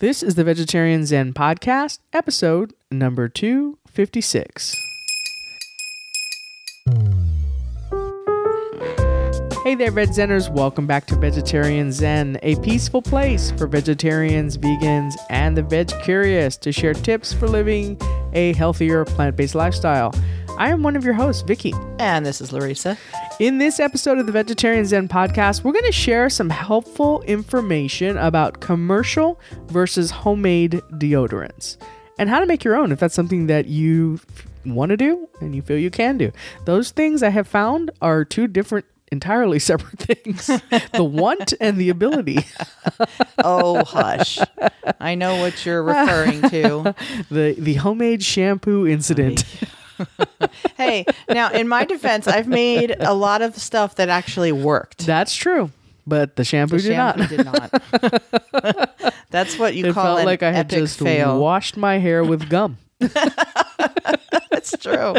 This is the Vegetarian Zen Podcast, episode number 256. Hey there, Veg Zenners. Welcome back to Vegetarian Zen, a peaceful place for vegetarians, vegans, and the veg curious to share tips for living a healthier plant based lifestyle. I am one of your hosts, Vicky. And this is Larissa. In this episode of the Vegetarian Zen podcast, we're going to share some helpful information about commercial versus homemade deodorants and how to make your own if that's something that you want to do and you feel you can do. Those things I have found are two different entirely separate things the want and the ability Oh, hush. I know what you're referring to. the the homemade shampoo incident Hey, now, in my defense, I've made a lot of stuff that actually worked. that's true but the shampoo, The did not did not. That's what you it call felt an like i had epic just fail. washed my hair with gum It's true.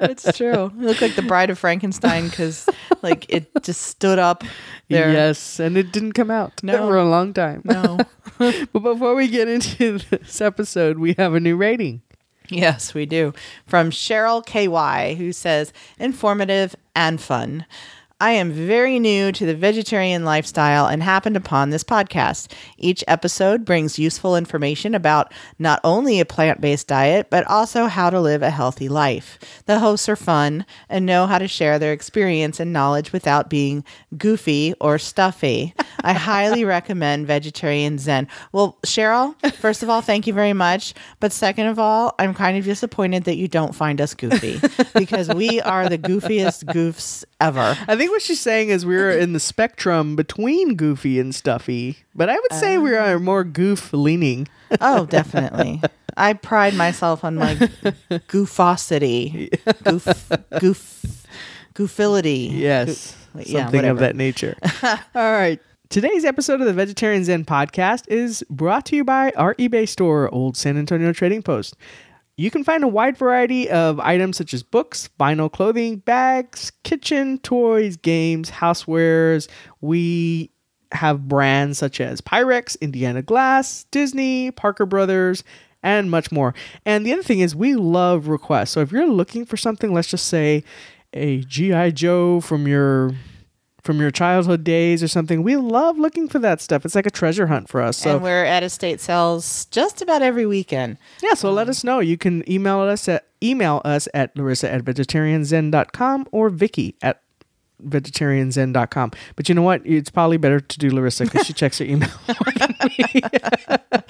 It's true. You look like the Bride of Frankenstein because, like, it just stood up there. yes and it didn't come out No. for a long time No. But before we get into this episode, we have a new rating. Yes, we do. From Cheryl KY, who says, informative and fun. I am very new to the vegetarian lifestyle and happened upon this podcast. Each episode brings useful information about not only a plant based diet, but also how to live a healthy life. The hosts are fun and know how to share their experience and knowledge without being goofy or stuffy. I highly recommend Vegetarian Zen. Well, Cheryl, first of all, thank you very much. But second of all, I'm kind of disappointed that you don't find us goofy because we are the goofiest goofs ever. I think what she's saying is we're in the spectrum between goofy and stuffy, but I would say we um, are more goof leaning. Oh, definitely. I pride myself on my goofosity, goof, goof, goofility. Yes, yeah, something of that nature. All right. Today's episode of the Vegetarian Zen podcast is brought to you by our eBay store, Old San Antonio Trading Post. You can find a wide variety of items such as books, vinyl clothing, bags, kitchen, toys, games, housewares. We have brands such as Pyrex, Indiana Glass, Disney, Parker Brothers, and much more. And the other thing is, we love requests. So if you're looking for something, let's just say a GI Joe from your from your childhood days or something, we love looking for that stuff. It's like a treasure hunt for us. So and we're at estate sales just about every weekend. yeah, so let us know. You can email us at email us at Larissa at vegetarianzen.com or Vicky at vegetarianzen.com. But you know what? It's probably better to do Larissa because she checks her email. more than me.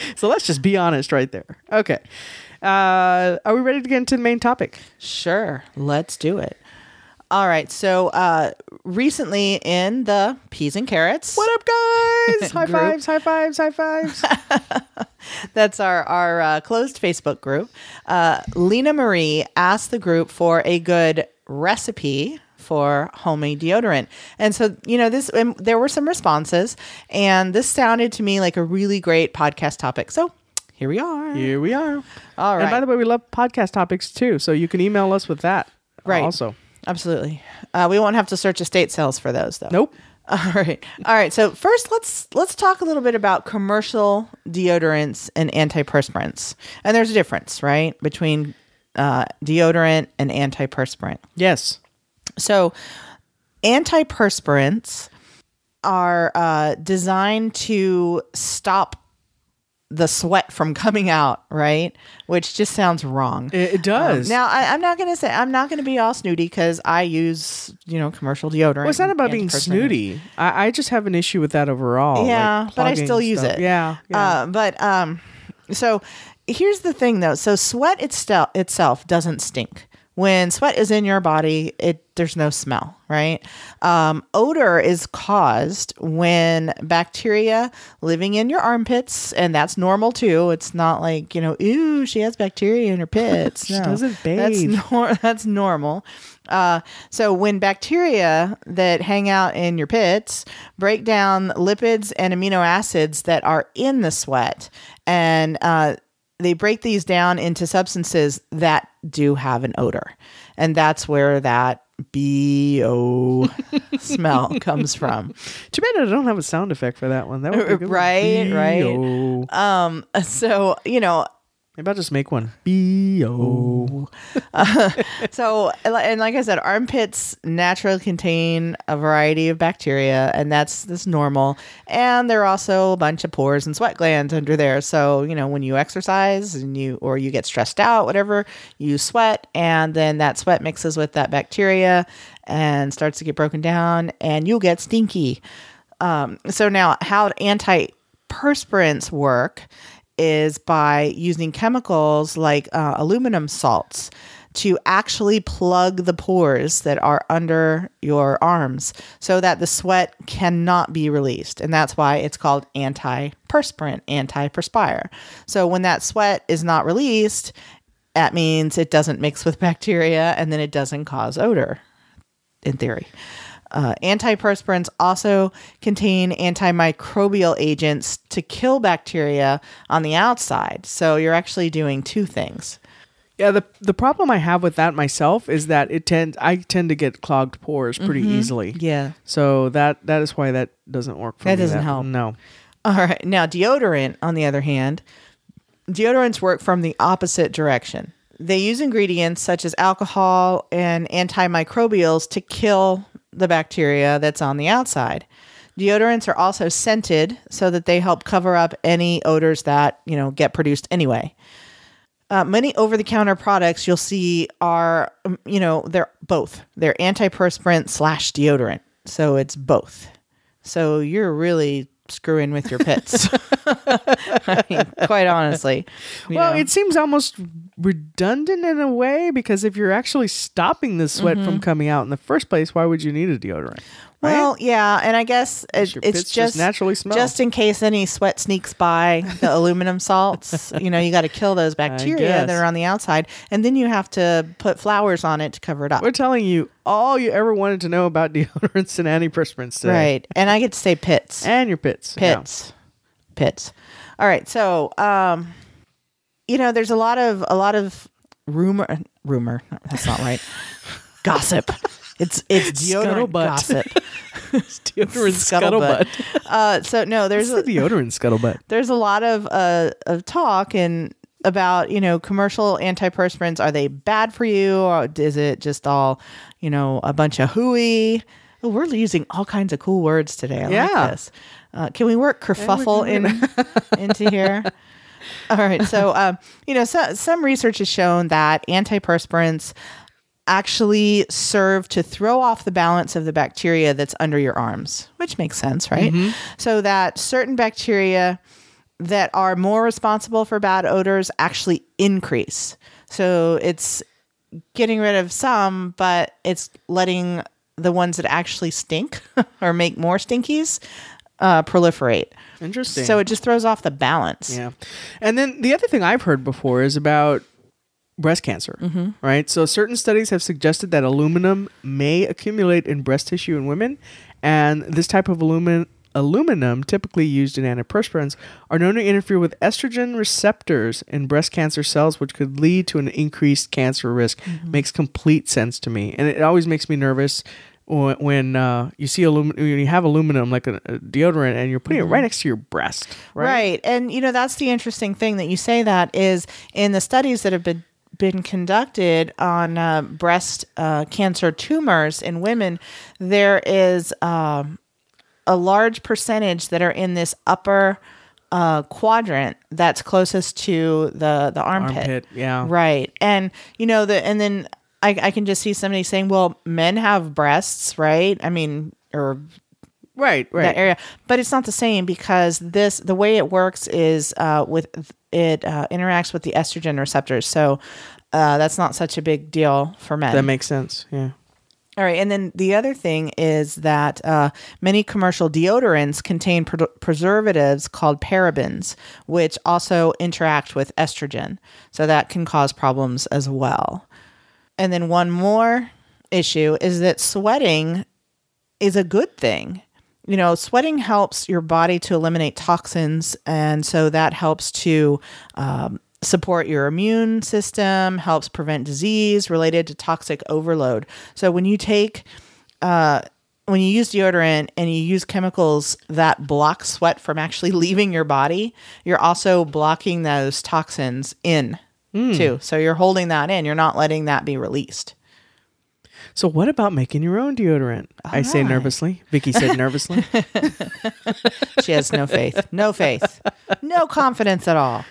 so let's just be honest right there. Okay. Uh, are we ready to get into the main topic? Sure, let's do it. All right. So, uh, recently in the peas and carrots, What up, guys? high fives, high fives, high fives. that's our our uh, closed Facebook group. Uh, Lena Marie asked the group for a good recipe for homemade deodorant, and so you know this. And there were some responses, and this sounded to me like a really great podcast topic. So here we are. Here we are. All right. And by the way, we love podcast topics too, so you can email us with that. Right. Also, Absolutely. Uh, we won't have to search estate sales for those, though. nope. All right. All right. So first let's let's talk a little bit about commercial deodorants and antiperspirants. And there's a difference, right, between uh, deodorant and antiperspirant. Yes. So antiperspirants are uh, designed to stop the sweat from coming out, right? Which just sounds wrong. It, it does. Um, now I, I'm not gonna say I'm not gonna be all snooty because I use you know commercial deodorant. Well, it's not about being snooty. I, I just have an issue with that overall. Yeah, like but I still use stuff. it. Yeah. yeah. Uh, but um, so here's the thing though. So sweat itself itself doesn't stink. When sweat is in your body, it there's no smell, right? Um, odor is caused when bacteria living in your armpits, and that's normal too. It's not like you know, ooh, she has bacteria in her pits. She No, doesn't That's bathe. nor- that's normal. Uh, so when bacteria that hang out in your pits break down lipids and amino acids that are in the sweat, and uh, they break these down into substances that do have an odor, and that's where that bo smell comes from. Too bad I don't have a sound effect for that one. That would be good one. Right, right. Um, so you know, Maybe I'll just make one. B O. So, and like I said, armpits naturally contain a variety of bacteria, and that's that's normal. And there are also a bunch of pores and sweat glands under there. So, you know, when you exercise and you or you get stressed out, whatever, you sweat, and then that sweat mixes with that bacteria and starts to get broken down, and you'll get stinky. Um, so now, how antiperspirants work is by using chemicals like uh, aluminum salts to actually plug the pores that are under your arms so that the sweat cannot be released. And that's why it's called antiperspirant, anti-perspire. So when that sweat is not released, that means it doesn't mix with bacteria and then it doesn't cause odor, in theory. Uh, antiperspirants also contain antimicrobial agents to kill bacteria on the outside. So you're actually doing two things. Yeah, the the problem I have with that myself is that it tend I tend to get clogged pores pretty easily. Yeah. So that that is why that doesn't work for That me. doesn't help. No. All right. Now, deodorant, on the other hand, deodorants work from the opposite direction. They use ingredients such as alcohol and antimicrobials to kill the bacteria that's on the outside. Deodorants are also scented so that they help cover up any odors that, you know, get produced anyway. Uh, many over-the-counter products you'll see are, um, you know, they're both. They're antiperspirant slash deodorant, so it's both. So you're really screwing with your pits. I mean, quite honestly. Well, know. it seems almost redundant in a way because if you're actually stopping the sweat Mm-hmm. from coming out in the first place, why would you need a deodorant? Right? Well, yeah, and I guess it, it's just just naturally smell. just in case any sweat sneaks by the aluminum salts. You know, you got to kill those bacteria that are on the outside, and then you have to put flowers on it to cover it up. We're telling you all you ever wanted to know about deodorants and antiperspirants today. Right, and I get to say pits, And your pits. Yeah. pits, pits. All right, so um, you know, there's a lot of a lot of rumor, rumor. That's not right. Gossip. It's it's deodorant Scuttlebutt. gossip. deodorant scuttlebutt. Uh, so no, there's It's the a, deodorant scuttlebutt. there's a lot of uh of talk and about you know commercial antiperspirants. Are they bad for you, or is it just all you know a bunch of hooey? Oh, we're using all kinds of cool words today. I Yeah. like this. Uh, can we work kerfuffle in into here? All right. So, um, you know, so, some research has shown that antiperspirants actually serve to throw off the balance of the bacteria that's under your arms, which makes sense, right? So that certain bacteria that are more responsible for bad odors actually increase. So it's getting rid of some, but it's letting the ones that actually stink or make more stinkies uh, proliferate. Interesting. So it just throws off the balance. Yeah. And then the other thing I've heard before is about breast cancer, Mm-hmm. right? So certain studies have suggested that aluminum may accumulate in breast tissue in women, and this type of aluminum aluminum typically used in antiperspirants are known to interfere with estrogen receptors in breast cancer cells which could lead to an increased cancer risk Mm-hmm. makes complete sense to me and it always makes me nervous when, uh, you see aluminum when you have aluminum like a, a deodorant and you're putting it right next to your breast right, Mm-hmm. Right. And you know, that's the interesting thing that you say that is in the studies that have been been conducted on uh, breast uh, cancer tumors in women, there is um, a large percentage that are in this upper uh, quadrant that's closest to the the armpit. Armpit, yeah. Right. And you know the and then I, I can just see somebody saying, "Well, men have breasts, right? I mean, or right right that area but it's not the same because this the way it works is uh, with it uh, interacts with the estrogen receptors so uh, that's not such a big deal for men That makes sense. Yeah. all right and then the other thing is that uh, many commercial deodorants contain pre- preservatives called parabens which also interact with estrogen so that can cause problems as well and then one more issue is that sweating is a good thing. You know, sweating helps your body to eliminate toxins, and so that helps to um, support your immune system, helps prevent disease related to toxic overload. So when you take uh, when you use deodorant and you use chemicals that block sweat from actually leaving your body, you're also blocking those toxins in too. So you're holding that in. You're not letting that be released. So what about making your own deodorant? I say nervously. Vicky said nervously. She has no faith. No faith. No confidence at all.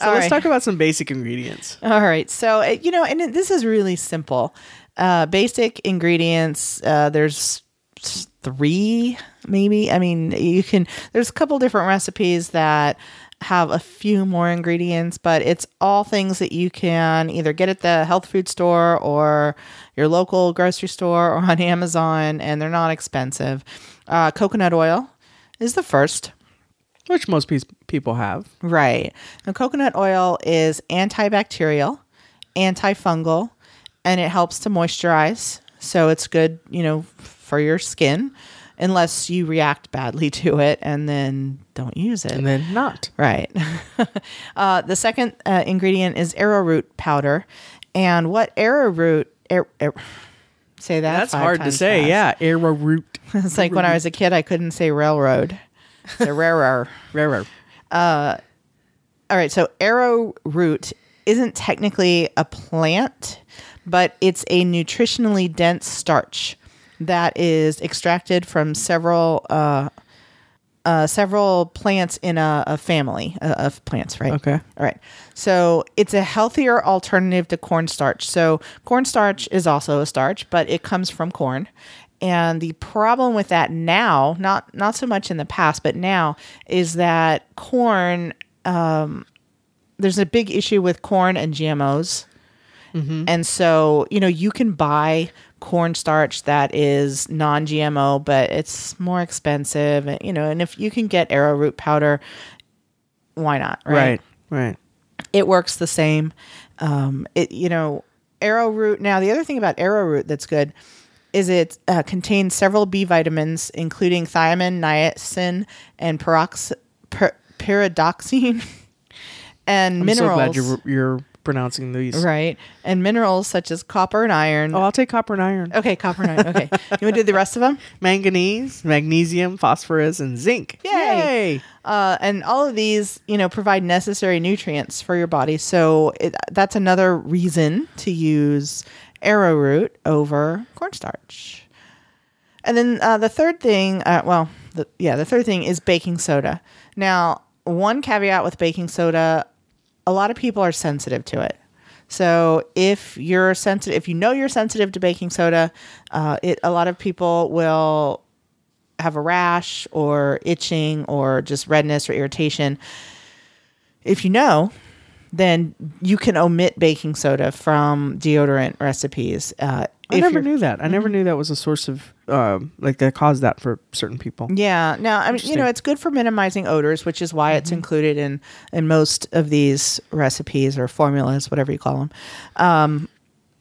So All let's right. talk about some basic ingredients. All right. So, uh, you know, and this is really simple. Uh, basic ingredients, uh, there's three, maybe. I mean, you can, there's a couple different recipes that have a few more ingredients, but it's all things that you can either get at the health food store or your local grocery store or on Amazon, and they're not expensive. Uh, coconut oil is the first. Which most pe- people have. Right. Now, coconut oil is antibacterial, antifungal, and it helps to moisturize. So it's good, you know, for your skin, unless you react badly to it and then don't use it. And then not. Right. uh, the second uh, ingredient is arrowroot powder. And what arrowroot, ar- ar- say that? That's hard to say. fast. Yeah. Arrowroot. It's like when I was a kid, I couldn't say railroad. The rarer. Rarer. All right, so arrowroot isn't technically a plant, but it's a nutritionally dense starch that is extracted from several uh, uh, several plants in a, a family uh, of plants, right? Okay. All right. So it's a healthier alternative to cornstarch. So cornstarch is also a starch, but it comes from corn. And the problem with that now, not not so much in the past, but now, is that corn. Um, there's a big issue with corn and GMOs, and so you know you can buy cornstarch that is non-GMO, but it's more expensive. and, You know, and if you can get arrowroot powder, why not? Right. Right. it works the same. Um, it you know arrowroot. Now the other thing about arrowroot that's good is it uh, contains several B vitamins, including thiamine, niacin, and perox- per- pyridoxine, and I'm minerals. so glad you're, you're pronouncing these. right, and minerals such as copper and iron. Oh, I'll take copper and iron. Okay, copper and iron. Okay, you want to do the rest of them? Manganese, magnesium, phosphorus, and zinc. Yay. Uh, and all of these, you know, provide necessary nutrients for your body. So it, that's another reason to use arrowroot over cornstarch. And then uh, the third thing, uh, well, the, yeah, the third thing is baking soda. Now, one caveat with baking soda, a lot of people are sensitive to it. So if you're sensitive, if you know you're sensitive to baking soda, uh, it a lot of people will have a rash or itching or just redness or irritation. If you know, then you can omit baking soda from deodorant recipes. Uh, I never knew that. I never knew that was a source of um, like that caused that for certain people. Yeah. Now, I mean, you know, it's good for minimizing odors, which is why it's included in in most of these recipes or formulas, whatever you call them. Um,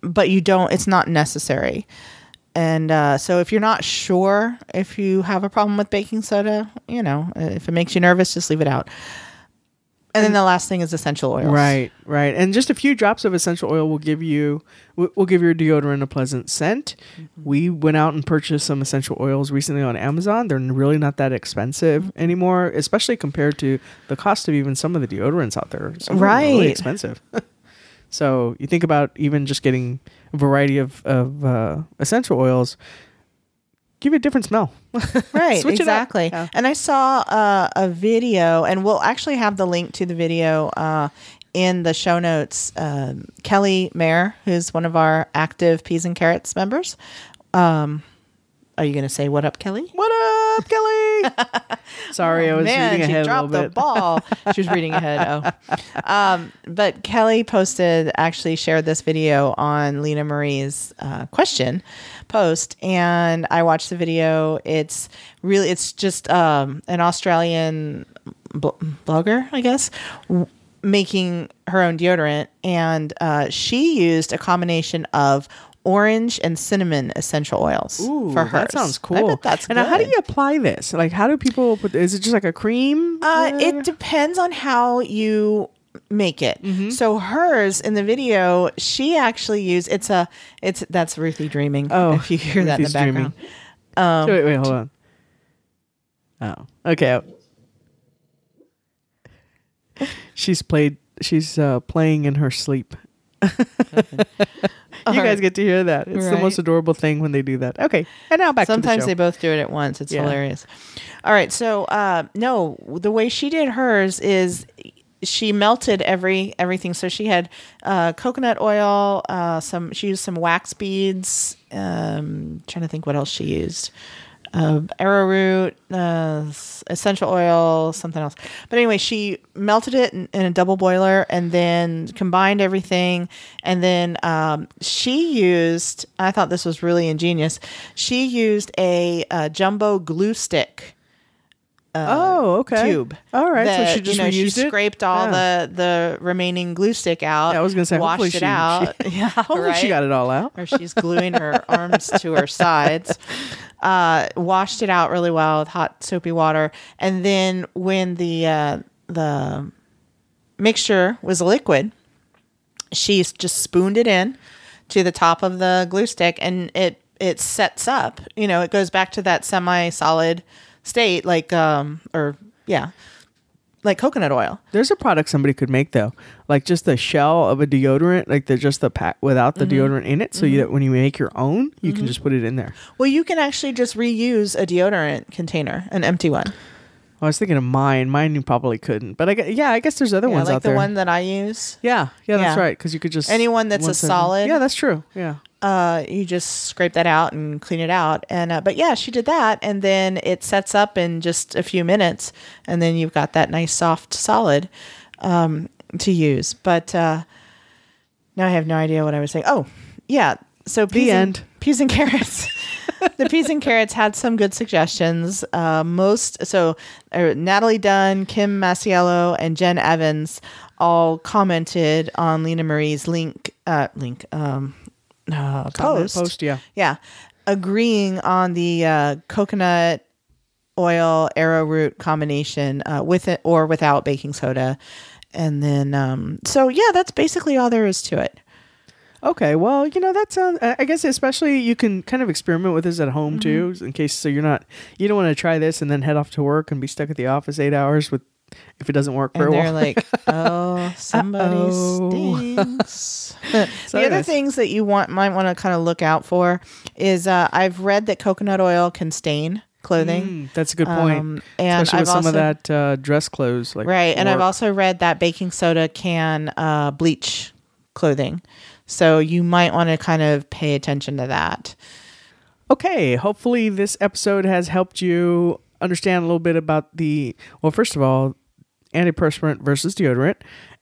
but you don't. It's not necessary. And uh, so, if you're not sure if you have a problem with baking soda, you know, if it makes you nervous, just leave it out. And then the last thing is essential oils. Right, right, and just a few drops of essential oil will give you will give your deodorant a pleasant scent. We went out and purchased some essential oils recently on Amazon. They're really not that expensive anymore, especially compared to the cost of even some of the deodorants out there. Some are really Right. expensive. so you think about even just getting a variety of of uh, essential oils, give it a different smell. right Switch it up. exactly Yeah. and i saw uh, a video and we'll actually have the link to the video uh, in the show notes um, kelly mayer who's one of our active peas and carrots members um, are you going to say what up kelly What up, Kelly? Sorry, I was Man, reading she ahead a dropped little the bit. ball. she was reading ahead. Oh, um, but Kelly posted, actually shared this video on Lena Marie's uh, question post, and I watched the video. It's really, it's just um, an Australian bl- blogger, I guess. w- Making her own deodorant, and uh, she used a combination of orange and cinnamon essential oils Ooh, for her. that sounds cool. I bet that's and now how do you apply this? Like, how do people put? Is it just like a cream? Uh, it depends on how you make it. So hers in the video, she actually used it's a it's that's Ruthie dreaming. Oh, if you hear that in the Ruthie's dreaming. background. Um, wait, wait, hold on. Oh, okay. She's played. She's uh, playing in her sleep. you guys get to hear that. It's the most adorable thing when they do that. Okay, and now back Sometimes they the show. both do it at once. It's Yeah. hilarious. All right, so uh, no, the way she did hers is she melted every everything. So she had uh, coconut oil, uh, some she used some wax beads. Um, trying to think what else she used. Uh, arrowroot, uh, essential oil, something else. But anyway, she melted it in, in a double boiler and then combined everything. And then um, she used, I thought this was really ingenious. She used a, uh jumbo glue stick oh, okay. tube. All right, that, so she just you know, she reused it? scraped all Yeah. the the remaining glue stick out. Yeah, I was gonna say, hopefully washed it she- out. yeah, Hopefully right? she got it all out. or she's gluing her arms to her sides. Uh, washed it out really well with hot soapy water, and then when the uh, the mixture was liquid, she just spooned it in to the top of the glue stick, and it it sets up. You know, it goes back to that semi solid state, like um or yeah, like coconut oil. There's a product somebody could make though, like just the shell of a deodorant, like the just the pack without the Mm-hmm. deodorant in it, so you, that when you make your own, you can just put it in there. Well, you can actually just reuse a deodorant container, an empty one. I was thinking of mine. Mine you probably couldn't, but I gue- yeah, I guess there's other Yeah, ones like out the there. one that I use. yeah, yeah, that's Yeah. right. Because you could just Anyone that's a solid- Yeah, that's true. Yeah. Uh, you just scrape that out and clean it out. And uh, but yeah, she did that, and then it sets up in just a few minutes, and then you've got that nice soft solid um, to use. But uh, now I have no idea what I was saying. Oh, yeah. So peas and, end. peas and carrots. the peas and carrots had some good suggestions. Uh, most so uh, Natalie Dunn, Kim Masiello, and Jen Evans all commented on Lena Marie's link uh, link um, uh, post. Post, yeah. Yeah, agreeing on the uh, coconut oil arrowroot combination uh, with it or without baking soda, and then um, so yeah, that's basically all there is to it. Okay, well, you know that sounds. I guess especially you can kind of experiment with this at home Mm-hmm. too, in case so you're not you don't want to try this and then head off to work and be stuck at the office eight hours with if it doesn't work for And they're like, "Oh, somebody stinks." the Sorry, other guys. things that you want might want to kind of look out for is uh, I've read that coconut oil can stain clothing. Mm, that's a good point. Um, and especially I've with some also of that uh, dress clothes, like Right. And I've also read that baking soda can uh, bleach clothing. So you might want to kind of pay attention to that. Okay, hopefully this episode has helped you understand a little bit about the well, first of all, antiperspirant versus deodorant,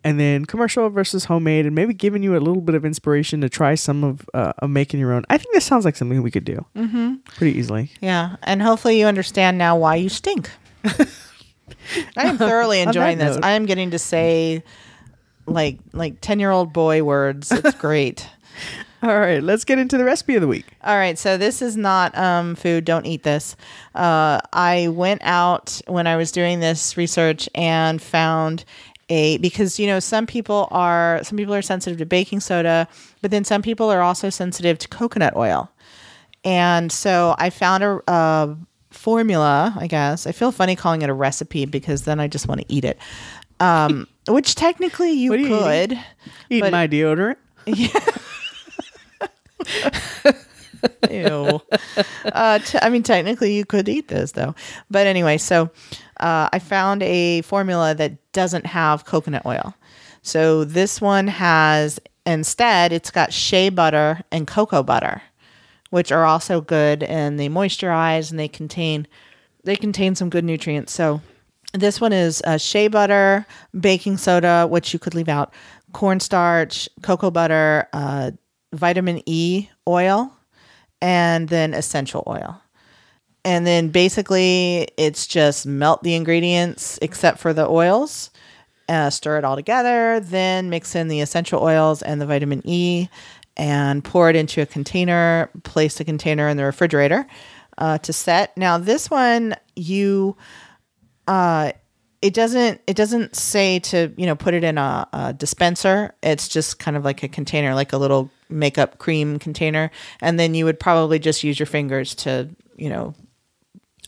and then commercial versus homemade, and maybe giving you a little bit of inspiration to try some of uh, of making your own. I think this sounds like something we could do mm-hmm. pretty easily. Yeah. And hopefully you understand now why you stink. I am thoroughly enjoying this. note. I am getting to say like like 10 year old boy words. It's great. All right, let's get into the recipe of the week. All right, so this is not um, food. Don't eat this. Uh, I went out when I was doing this research and found a because you know some people are some people are sensitive to baking soda, but then some people are also sensitive to coconut oil, and so I found a. a formula i guess i feel funny calling it a recipe because then i just want to eat it um, which technically you you could Eat But- my deodorant. Ew. uh, t- I mean, technically, you could eat this though. But anyway, so uh, I found a formula that doesn't have coconut oil. So this one has instead, it's got shea butter and cocoa butter, which are also good and they moisturize and they contain they contain some good nutrients. So this one is uh, shea butter, baking soda, which you could leave out, cornstarch, cocoa butter, uh, vitamin E oil, and then essential oil. And then basically, it's just melt the ingredients except for the oils, uh, stir it all together, then mix in the essential oils and the vitamin E, and pour it into a container. Place the container in the refrigerator uh, to set. Now, this one, you it doesn't it doesn't say to you know put it in a, a dispenser. It's just kind of like a container, like a little makeup cream container, and then you would probably just use your fingers to you know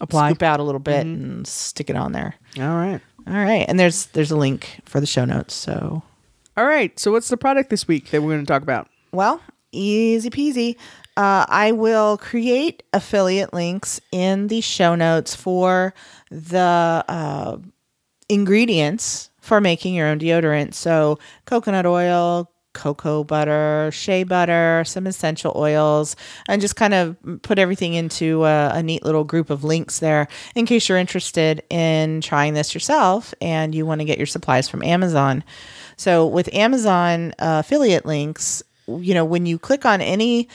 Apply. scoop out a little bit and stick it on there. All right. All right, and there's there's a link for the show notes. So All right. So what's the product this week that we're going to talk about? Well, easy peasy. Uh, I will create affiliate links in the show notes for the uh, ingredients for making your own deodorant. So, coconut oil, cocoa butter, shea butter, some essential oils, and just kind of put everything into a, a neat little group of links there in case you're interested in trying this yourself and you want to get your supplies from Amazon. So, with Amazon uh, affiliate links, you know, when you click on any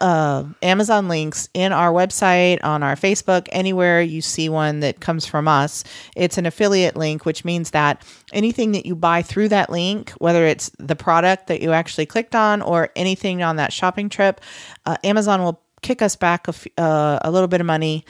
uh, Amazon links in our website, on our Facebook, anywhere you see one that comes from us, it's an affiliate link, which means that anything that you buy through that link, whether it's the product that you actually clicked on or anything on that shopping trip, uh, Amazon will kick us back a, f- uh, a little bit of money.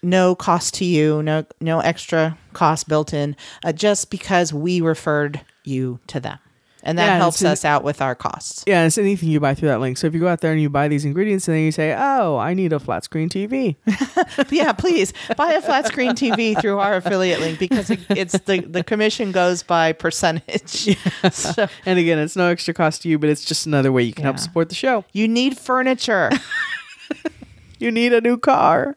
No cost to you, no no extra cost built in, uh, just because we referred you to them, and that Yeah, helps so- us out with our costs. Yeah, it's anything you buy through that link. So if you go out there and you buy these ingredients and then you say, "Oh, I need a flat screen TV," yeah, please buy a flat screen TV through our affiliate link because it, it's the the commission goes by percentage. So and again, it's no extra cost to you, but it's just another way you can help support the show. you need furniture. You need a new car.